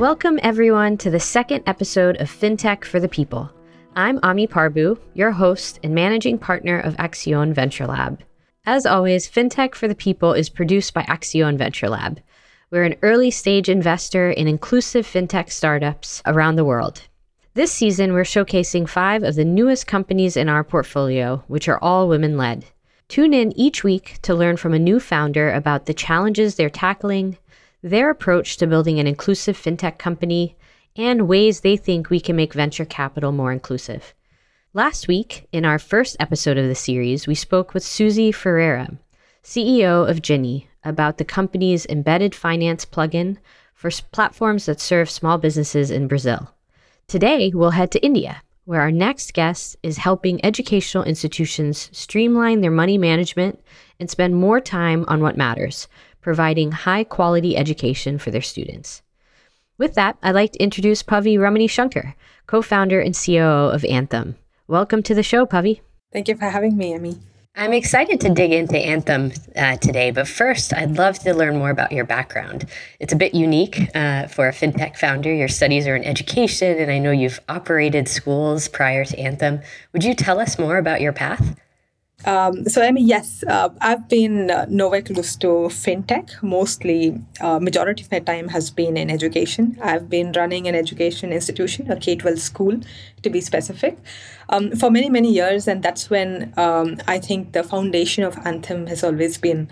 Welcome, everyone, to the second episode of FinTech for the People. I'm Amee Parbhoo, your host and managing partner of Accion Venture Lab. As always, FinTech for the People is produced by Accion Venture Lab. We're an early stage investor in inclusive FinTech startups around the world. This season, we're showcasing five of the newest companies in our portfolio, which are all women led. Tune in each week to learn from a new founder about the challenges they're tackling, their approach to building an inclusive fintech company, and ways they think we can make venture capital more inclusive. Last week, in our first episode of the series, we spoke with Susie Ferreira, CEO of Ginny, about the company's embedded finance plugin for platforms that serve small businesses in Brazil. Today, we'll head to India, where our next guest is helping educational institutions streamline their money management and spend more time on what matters providing high quality education for their students. With that, I'd like to introduce Pavee Ramanisankar, co founder and COO of Anthem. Welcome to the show, Pavi. Thank you for having me, Amee. I'm excited to dig into Anthem uh, today, but first, I'd love to learn more about your background. It's a bit unique uh, for a fintech founder. Your studies are in education, and I know you've operated schools prior to Anthem. Would you tell us more about your path? Um, so I mean, yes, uh, I've been uh, nowhere close to fintech. Mostly, uh, majority of my time has been in education. I've been running an education institution, a K twelve school, to be specific, um, for many many years, and that's when um, I think the foundation of Anthem has always been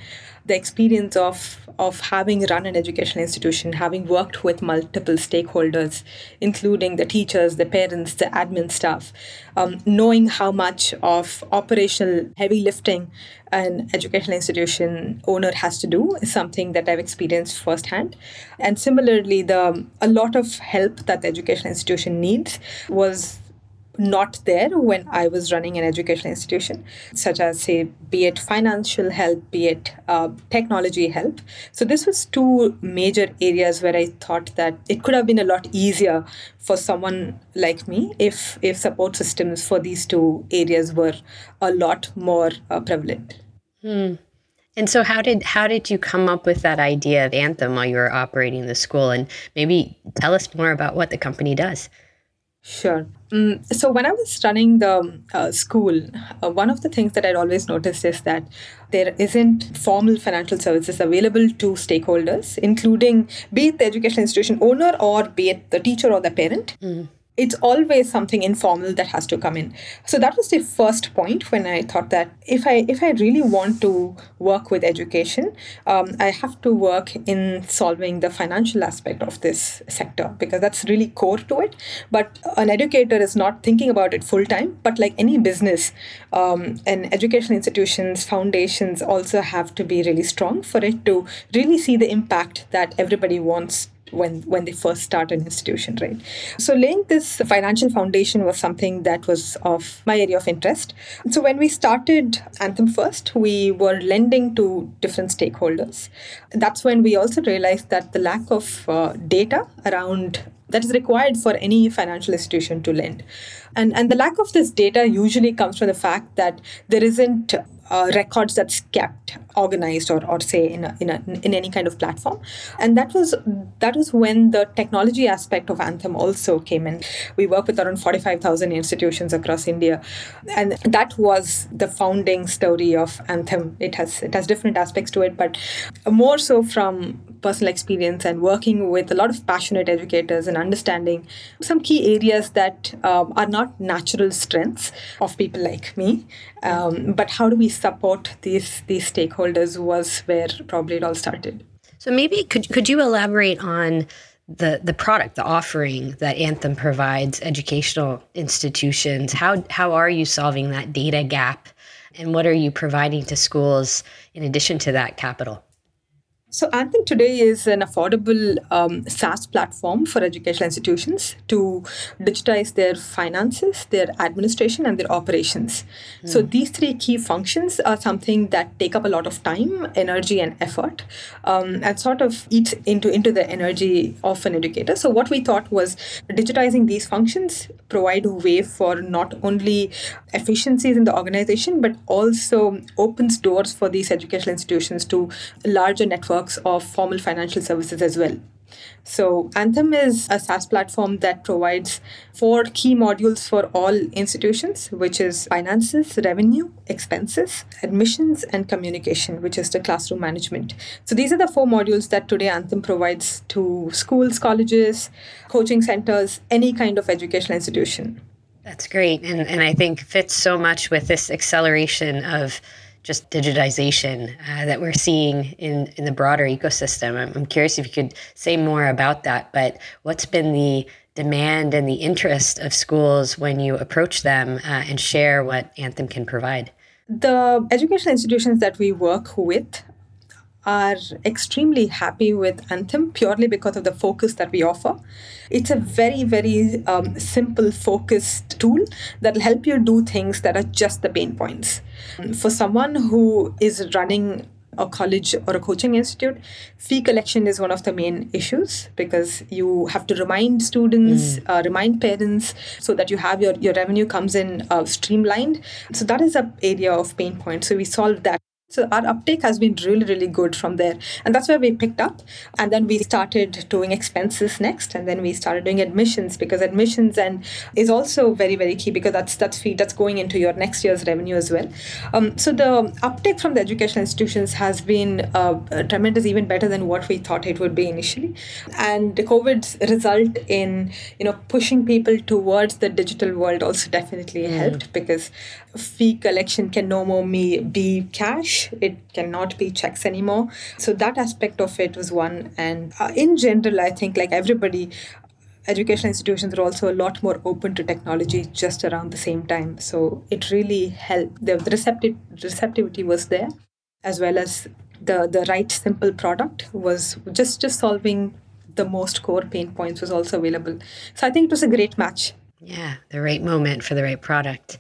the experience of of having run an educational institution, having worked with multiple stakeholders, including the teachers, the parents, the admin staff, um, knowing how much of operational heavy lifting an educational institution owner has to do is something that I've experienced firsthand. And similarly, the a lot of help that the educational institution needs was not there when I was running an educational institution, such as, say, be it financial help, be it uh, technology help. So, this was two major areas where I thought that it could have been a lot easier for someone like me if, if support systems for these two areas were a lot more uh, prevalent. Hmm. And so, how did how did you come up with that idea of Anthem while you were operating the school? And maybe tell us more about what the company does. Sure. Um, so when I was running the uh, school, uh, one of the things that I'd always noticed is that there isn't formal financial services available to stakeholders, including be it the educational institution owner or be it the teacher or the parent. Mm it's always something informal that has to come in. So that was the first point when i thought that if i if i really want to work with education um, i have to work in solving the financial aspect of this sector because that's really core to it. But an educator is not thinking about it full time but like any business um, and educational institutions foundations also have to be really strong for it to really see the impact that everybody wants when when they first start an institution right? So laying this financial foundation was something that was of my area of interest. So when we started anthem first we were lending to different stakeholders. That's when we also realized that the lack of uh, data around that is required for any financial institution to lend. And and the lack of this data usually comes from the fact that there isn't uh, records that's kept organized or, or say in a, in, a, in any kind of platform. And that was that was when the technology aspect of anthem also came in. We work with around 45000 institutions across india. And that was the founding story of anthem. It has it has different aspects to it but more so from personal experience and working with a lot of passionate educators and understanding some key areas that um, are not natural strengths of people like me um, but how do we support these these stakeholders was where probably it all started. So maybe could could you elaborate on the the product, the offering that Anthem provides educational institutions? How how are you solving that data gap, and what are you providing to schools in addition to that capital? So, Anthem today is an affordable um, SaaS platform for educational institutions to digitize their finances, their administration, and their operations. Mm. So, these three key functions are something that take up a lot of time, energy, and effort, um, and sort of eats into, into the energy of an educator. So, what we thought was digitizing these functions provide a way for not only efficiencies in the organization, but also opens doors for these educational institutions to larger networks of formal financial services as well. So, Anthem is a SaaS platform that provides four key modules for all institutions, which is finances, revenue, expenses, admissions, and communication, which is the classroom management. So, these are the four modules that today Anthem provides to schools, colleges, coaching centers, any kind of educational institution. That's great. And, and I think fits so much with this acceleration of just digitization uh, that we're seeing in, in the broader ecosystem. I'm, I'm curious if you could say more about that, but what's been the demand and the interest of schools when you approach them uh, and share what Anthem can provide? The educational institutions that we work with are extremely happy with Anthem purely because of the focus that we offer. It's a very, very um, simple, focused tool that will help you do things that are just the pain points. For someone who is running a college or a coaching institute, fee collection is one of the main issues because you have to remind students, mm. uh, remind parents, so that you have your, your revenue comes in uh, streamlined. So that is a area of pain point. So we solve that so our uptake has been really, really good from there. And that's where we picked up. And then we started doing expenses next. And then we started doing admissions because admissions and is also very, very key because that's that's fee that's going into your next year's revenue as well. Um, so the uptake from the educational institutions has been uh, tremendous, even better than what we thought it would be initially. And the COVID's result in you know pushing people towards the digital world also definitely mm. helped because fee collection can no more be cash. It cannot be checks anymore. So that aspect of it was one. And uh, in general i think like everybody educational institutions are also a lot more open to technology just around the same time. So it really helped. The, the receptive, receptivity was there as well as the the right simple product was just just solving the most core pain points was also available. So i think it was a great match. Yeah the right moment for the right product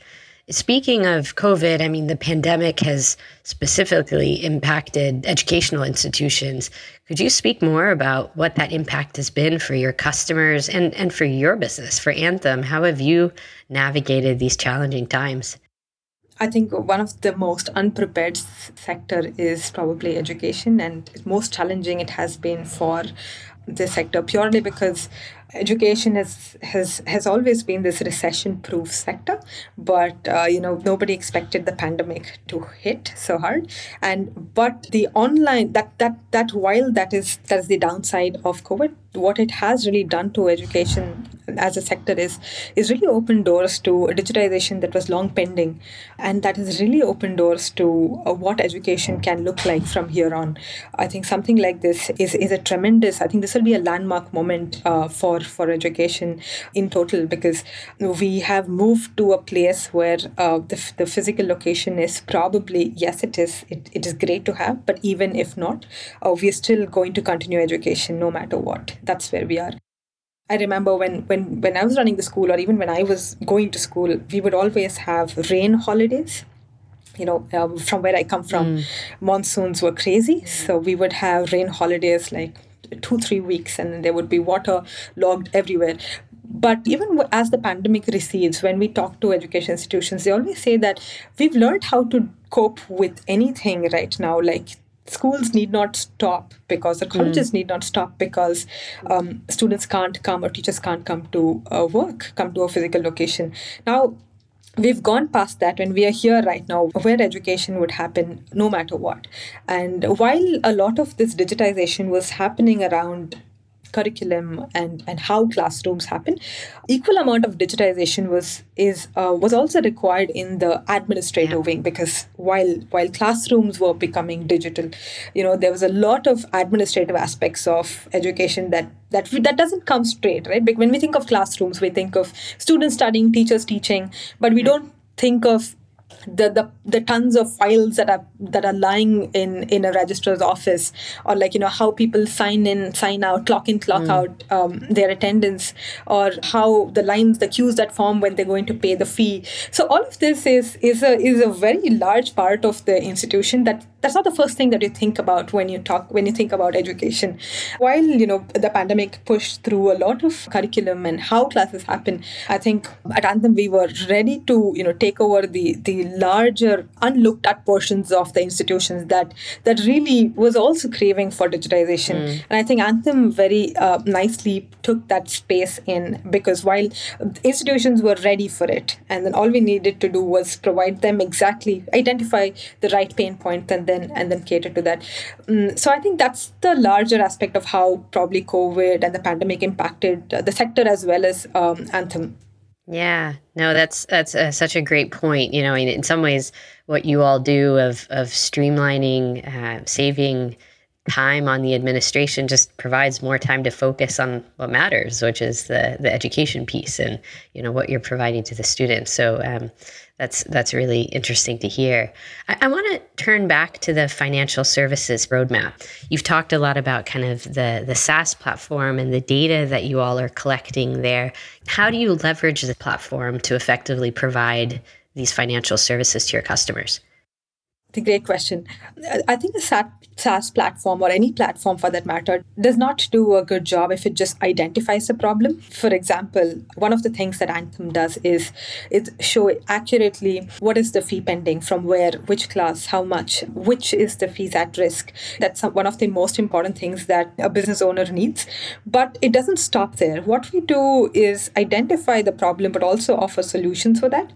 Speaking of COVID, I mean, the pandemic has specifically impacted educational institutions. Could you speak more about what that impact has been for your customers and, and for your business, for Anthem? How have you navigated these challenging times? I think one of the most unprepared sector is probably education, and most challenging it has been for the sector purely because education has has has always been this recession proof sector but uh, you know nobody expected the pandemic to hit so hard. And but the online that that that while that is that is the downside of covid what it has really done to education as a sector is is really open doors to digitization that was long pending. And that has really opened doors to uh, what education can look like from here on. I think something like this is is a tremendous i think this will be a landmark moment uh, for for education in total because we have moved to a place where uh, the, the physical location is probably yes it is it, it is great to have but even if not uh, we are still going to continue education no matter what that's where we are I remember when, when, when I was running the school, or even when I was going to school, we would always have rain holidays you know, uh, from where I come from, mm. monsoons were crazy. So we would have rain holidays like two three weeks and there would be water logged everywhere. But even as the pandemic recedes when we talk to education institutions they always say that we've learned how to cope with anything right now. Like schools need not stop because the colleges mm. need not stop because um, students can't come or teachers can't come to uh, work come to a physical location. Now we've gone past that and we are here right now where education would happen no matter what. And while a lot of this digitization was happening around curriculum and and how classrooms happen equal amount of digitization was is uh, was also required in the administrative yeah. wing because while while classrooms were becoming digital you know there was a lot of administrative aspects of education that that that doesn't come straight right when we think of classrooms we think of students studying teachers teaching but we don't think of the, the the tons of files that are that are lying in in a registrar's office or like you know how people sign in sign out clock in clock mm. out um, their attendance or how the lines the queues that form when they're going to pay the fee so all of this is is a is a very large part of the institution that that's not the first thing that you think about when you talk when you think about education while you know the pandemic pushed through a lot of curriculum and how classes happen i think at anthem we were ready to you know take over the the larger unlooked at portions of the institutions that that really was also craving for digitization mm. and i think anthem very uh, nicely took that space in because while institutions were ready for it and then all we needed to do was provide them exactly identify the right pain points point and then and then cater to that. Um, so i think that's the larger aspect of how probably covid and the pandemic impacted the sector as well as um, anthem. Yeah, no, that's that's uh, such a great point. You know, in, in some ways, what you all do of of streamlining, uh, saving time on the administration just provides more time to focus on what matters, which is the the education piece and you know what you're providing to the students. So um, that's that's really interesting to hear. I, I want to turn back to the financial services roadmap. You've talked a lot about kind of the the SaaS platform and the data that you all are collecting there. How do you leverage the platform to effectively provide these financial services to your customers? A great question. I think the SaaS platform or any platform for that matter does not do a good job if it just identifies a problem. For example, one of the things that Anthem does is it show accurately what is the fee pending from where, which class, how much, which is the fees at risk. That's one of the most important things that a business owner needs. But it doesn't stop there. What we do is identify the problem, but also offer solutions for that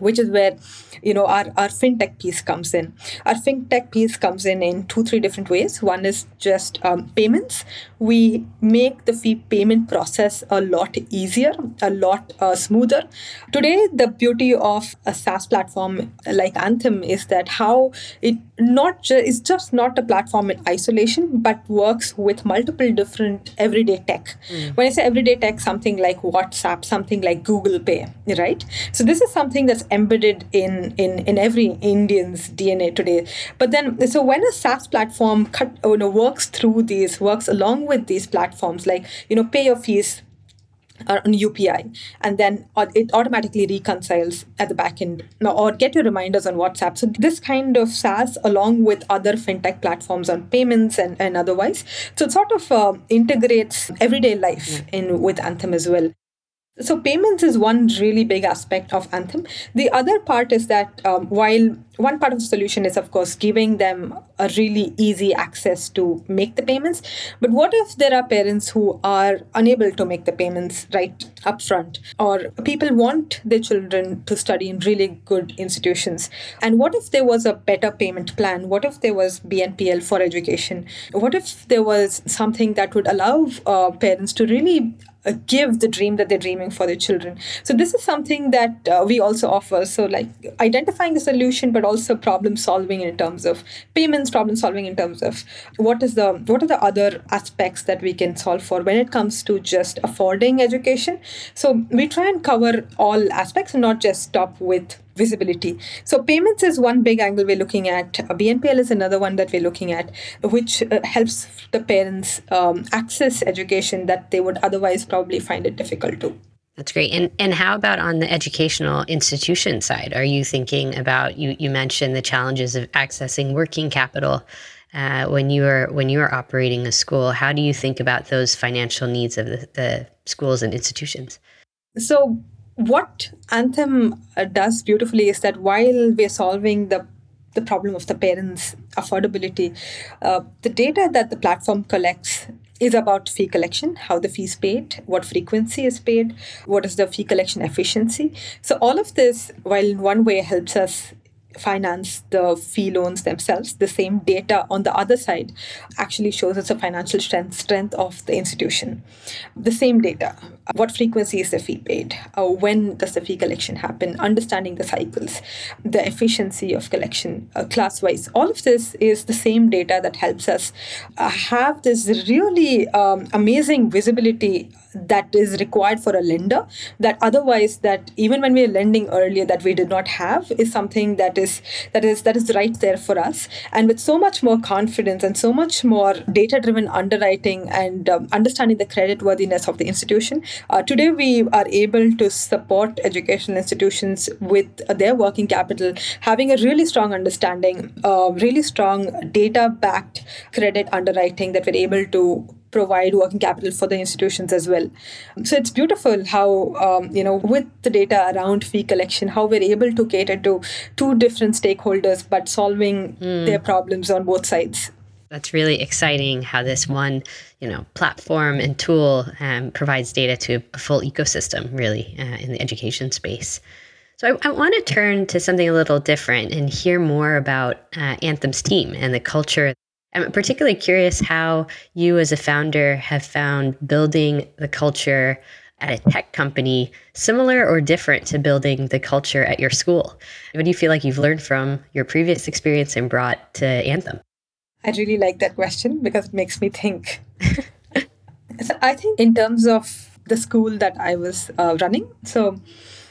which is where you know our, our fintech piece comes in. Our fintech piece comes in in two three different ways. One is just um, payments. We make the fee payment process a lot easier a lot uh, smoother. Today the beauty of a saas platform like anthem is that how it not ju- is just not a platform in isolation but works with multiple different everyday tech. Mm. when i say everyday tech something like whatsapp something like google pay right? So this is something that's embedded in in in every Indian's DNA today. But then, so when a SaaS platform cut, you know, works through these, works along with these platforms, like you know, pay your fees on UPI, and then it automatically reconciles at the back end, or get your reminders on WhatsApp. So this kind of SaaS, along with other fintech platforms on payments and, and otherwise, so it sort of uh, integrates everyday life in with Anthem as well. So, payments is one really big aspect of Anthem. The other part is that um, while one part of the solution is, of course, giving them a really easy access to make the payments, but what if there are parents who are unable to make the payments right upfront, or people want their children to study in really good institutions? And what if there was a better payment plan? What if there was BNPL for education? What if there was something that would allow uh, parents to really uh, give the dream that they're dreaming for their children. So this is something that uh, we also offer. So like identifying the solution, but also problem solving in terms of payments, problem solving in terms of what is the what are the other aspects that we can solve for when it comes to just affording education. So we try and cover all aspects and not just stop with visibility. So payments is one big angle we're looking at. BNPL is another one that we're looking at, which uh, helps the parents um, access education that they would otherwise probably find it difficult to. That's great. And and how about on the educational institution side? Are you thinking about you you mentioned the challenges of accessing working capital uh, when you are when you are operating a school? How do you think about those financial needs of the, the schools and institutions? So what Anthem uh, does beautifully is that while we're solving the the problem of the parents' affordability, uh, the data that the platform collects is about fee collection, how the fees paid, what frequency is paid, what is the fee collection efficiency. So all of this, while in one way helps us finance the fee loans themselves. The same data on the other side actually shows us the financial strength strength of the institution. The same data. What frequency is the fee paid? Uh, when does the fee collection happen? Understanding the cycles the efficiency of collection uh, class wise all of this is the same data that helps us uh, have this really um, amazing visibility that is required for a lender that otherwise that even when we are lending earlier that we did not have is something that is that is that is right there for us. And with so much more confidence and so much more data driven underwriting and um, understanding the credit worthiness of the institution uh, today we are able to support educational institutions with their working capital having a really strong understanding uh, really strong data backed credit underwriting that we're able to provide working capital for the institutions as well. So it's beautiful how, um, you know, with the data around fee collection, how we're able to cater to two different stakeholders, but solving mm. their problems on both sides. That's really exciting how this one, you know, platform and tool um, provides data to a full ecosystem, really, uh, in the education space. So I, I want to turn to something a little different and hear more about uh, Anthem's team and the culture I'm particularly curious how you, as a founder, have found building the culture at a tech company similar or different to building the culture at your school? What do you feel like you've learned from your previous experience and brought to Anthem? I really like that question because it makes me think. so I think, in terms of the school that I was uh, running, so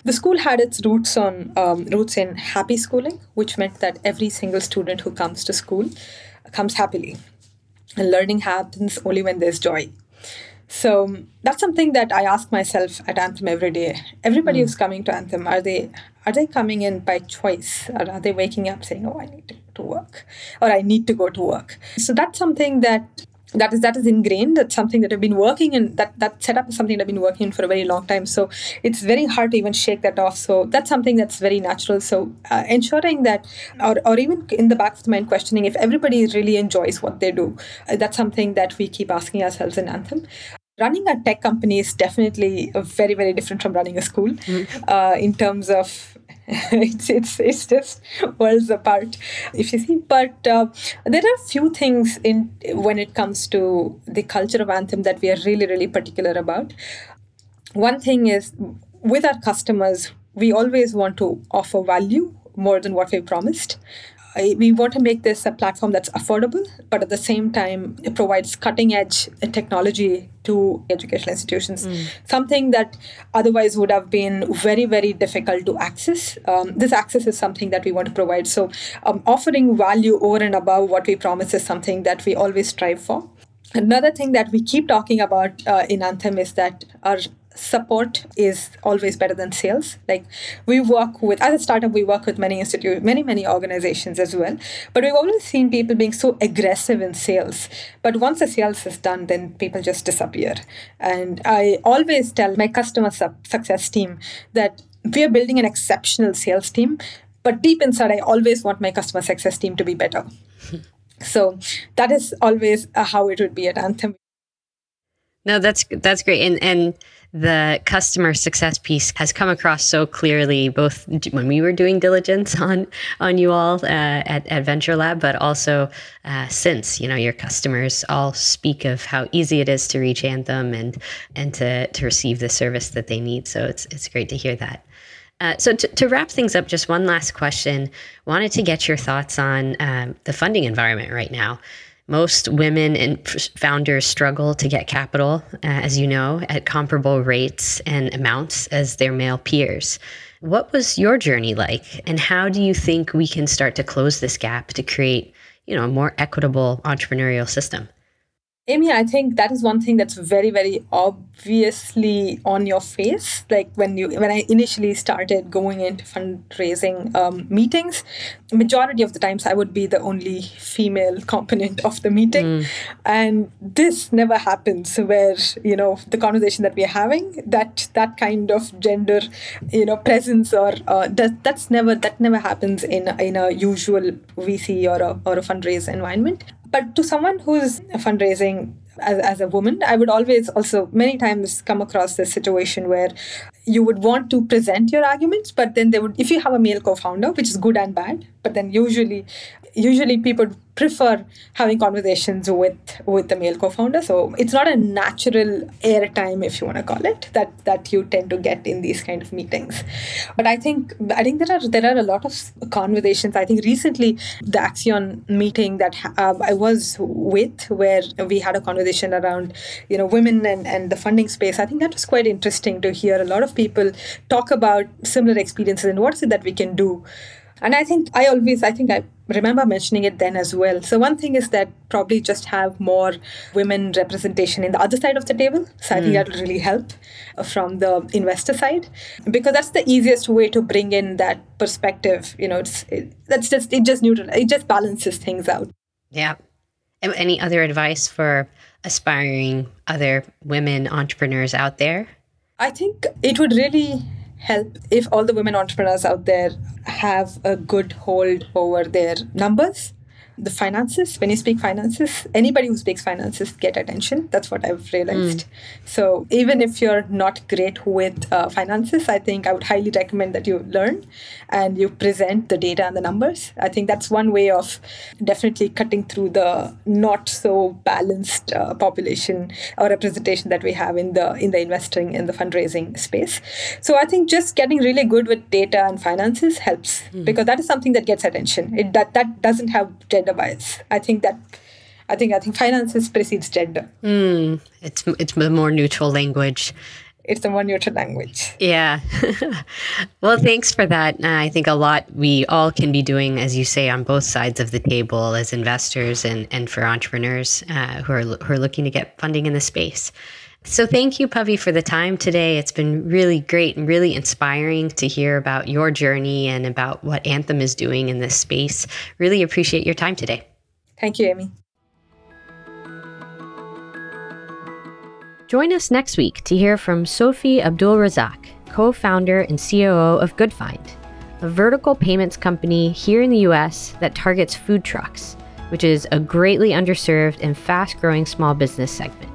the school had its roots on um, roots in happy schooling, which meant that every single student who comes to school comes happily. And learning happens only when there's joy. So that's something that I ask myself at Anthem every day. Everybody mm. who's coming to Anthem, are they are they coming in by choice? Or are they waking up saying, Oh, I need to go to work? Or I need to go to work. So that's something that that is that is ingrained that's something that i've been working in that that setup is something that i've been working in for a very long time. So it's very hard to even shake that off. So that's something that's very natural. So uh, ensuring that or, or even in the back of the mind questioning if everybody really enjoys what they do. Uh, that's something that we keep asking ourselves in anthem. Running a tech company is definitely very very different from running a school mm-hmm. uh, in terms of it's it's it's just worlds apart. If you see but uh, there are a few things in when it comes to the culture of anthem that we are really really particular about. One thing is with our customers we always want to offer value more than what we promised we want to make this a platform that's affordable, but at the same time, it provides cutting edge technology to educational institutions, mm. something that otherwise would have been very, very difficult to access. Um, this access is something that we want to provide. So, um, offering value over and above what we promise is something that we always strive for. Another thing that we keep talking about uh, in Anthem is that our support is always better than sales. Like we work with as a startup we work with many institute many many organizations as well but we've always seen people being so aggressive in sales. But once the sales is done then people just disappear. And i always tell my customer success team that we are building an exceptional sales team but deep inside i always want my customer success team to be better. So that is always uh, how it would be at anthem. No that's that's great. And and the customer success piece has come across so clearly, both when we were doing diligence on on you all uh, at, at Venture Lab, but also uh, since you know your customers all speak of how easy it is to reach Anthem and and to to receive the service that they need. So it's it's great to hear that. Uh, so to, to, wrap things up, just one last question. Wanted to get your thoughts on um, the funding environment right now. Most women and founders struggle to get capital, uh, as you know, at comparable rates and amounts as their male peers. What was your journey like, and how do you think we can start to close this gap to create, you know, a more equitable entrepreneurial system? Amee, I think that is one thing that's very, very obviously on your face. Like when you when I initially started going into fundraising um, meetings, majority of the times I would be the only female component of the meeting, mm. and this never happens. Where you know the conversation that we're having, that that kind of gender, you know, presence or uh, that that's never that never happens in in a usual VC or a or a fundraise environment. But to someone who's fundraising as, as a woman, I would always also many times come across this situation where you would want to present your arguments, but then they would, if you have a male co founder, which is good and bad, but then usually usually people prefer having conversations with with the male co-founder. So it's not a natural airtime if you want to call it that that you tend to get in these kind of meetings. But i think i think there are there are a lot of conversations. I think recently the accion meeting that uh, i was with where we had a conversation around you know women and and the funding space i think that was quite interesting to hear a lot of people talk about similar experiences and what is it that we can do and I think I always, I think I remember mentioning it then as well. So, one thing is that probably just have more women representation in the other side of the table. So, I mm. think that will really help from the investor side because that's the easiest way to bring in that perspective. You know, it's, it, that's just, it just neutral, it just balances things out. Yeah. Any other advice for aspiring other women entrepreneurs out there? I think it would really help if all the women entrepreneurs out there have a good hold over their numbers the finances. When you speak finances anybody who speaks finances get attention. That's what i've realized. Mm. so even if you're not great with uh, finances i think i would highly recommend that you learn and you present the data and the numbers. I think that's one way of definitely cutting through the not so balanced uh, population or representation that we have in the in the investing in the fundraising space. So i think just getting really good with data and finances helps mm. because that is something that gets attention. It that that doesn't have gender gender bias. I think that I think I think finances precedes gender. Mm, it's it's a more neutral language. It's a more neutral language. Yeah. well, thanks for that. Uh, I think a lot we all can be doing, as you say, on both sides of the table as investors and, and for entrepreneurs uh, who are who are looking to get funding in the space. So thank you, Pavee, for the time today. It's been really great and really inspiring to hear about your journey and about what Anthem is doing in this space. Really appreciate your time today. Thank you, Amee. Join us next week to hear from Sophie Abdul Razak, co founder and COO of Goodfynd, a vertical payments company here in the US that targets food trucks, which is a greatly underserved and fast growing small business segment.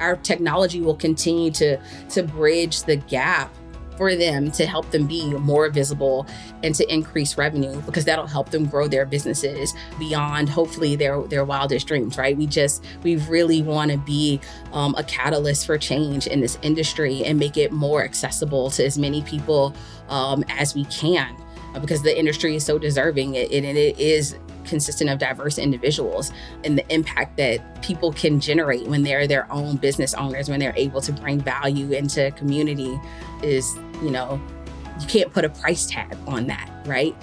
Our technology will continue to to bridge the gap for them to help them be more visible and to increase revenue because that'll help them grow their businesses beyond hopefully their their wildest dreams right? We just we really want to be um, a catalyst for change in this industry and make it more accessible to as many people um, as we can uh, because the industry is so deserving and it is consistent of diverse individuals and the impact that people can generate when they're their own business owners, when they're able to bring value into community is, you know, you can't put a price tag on that, right?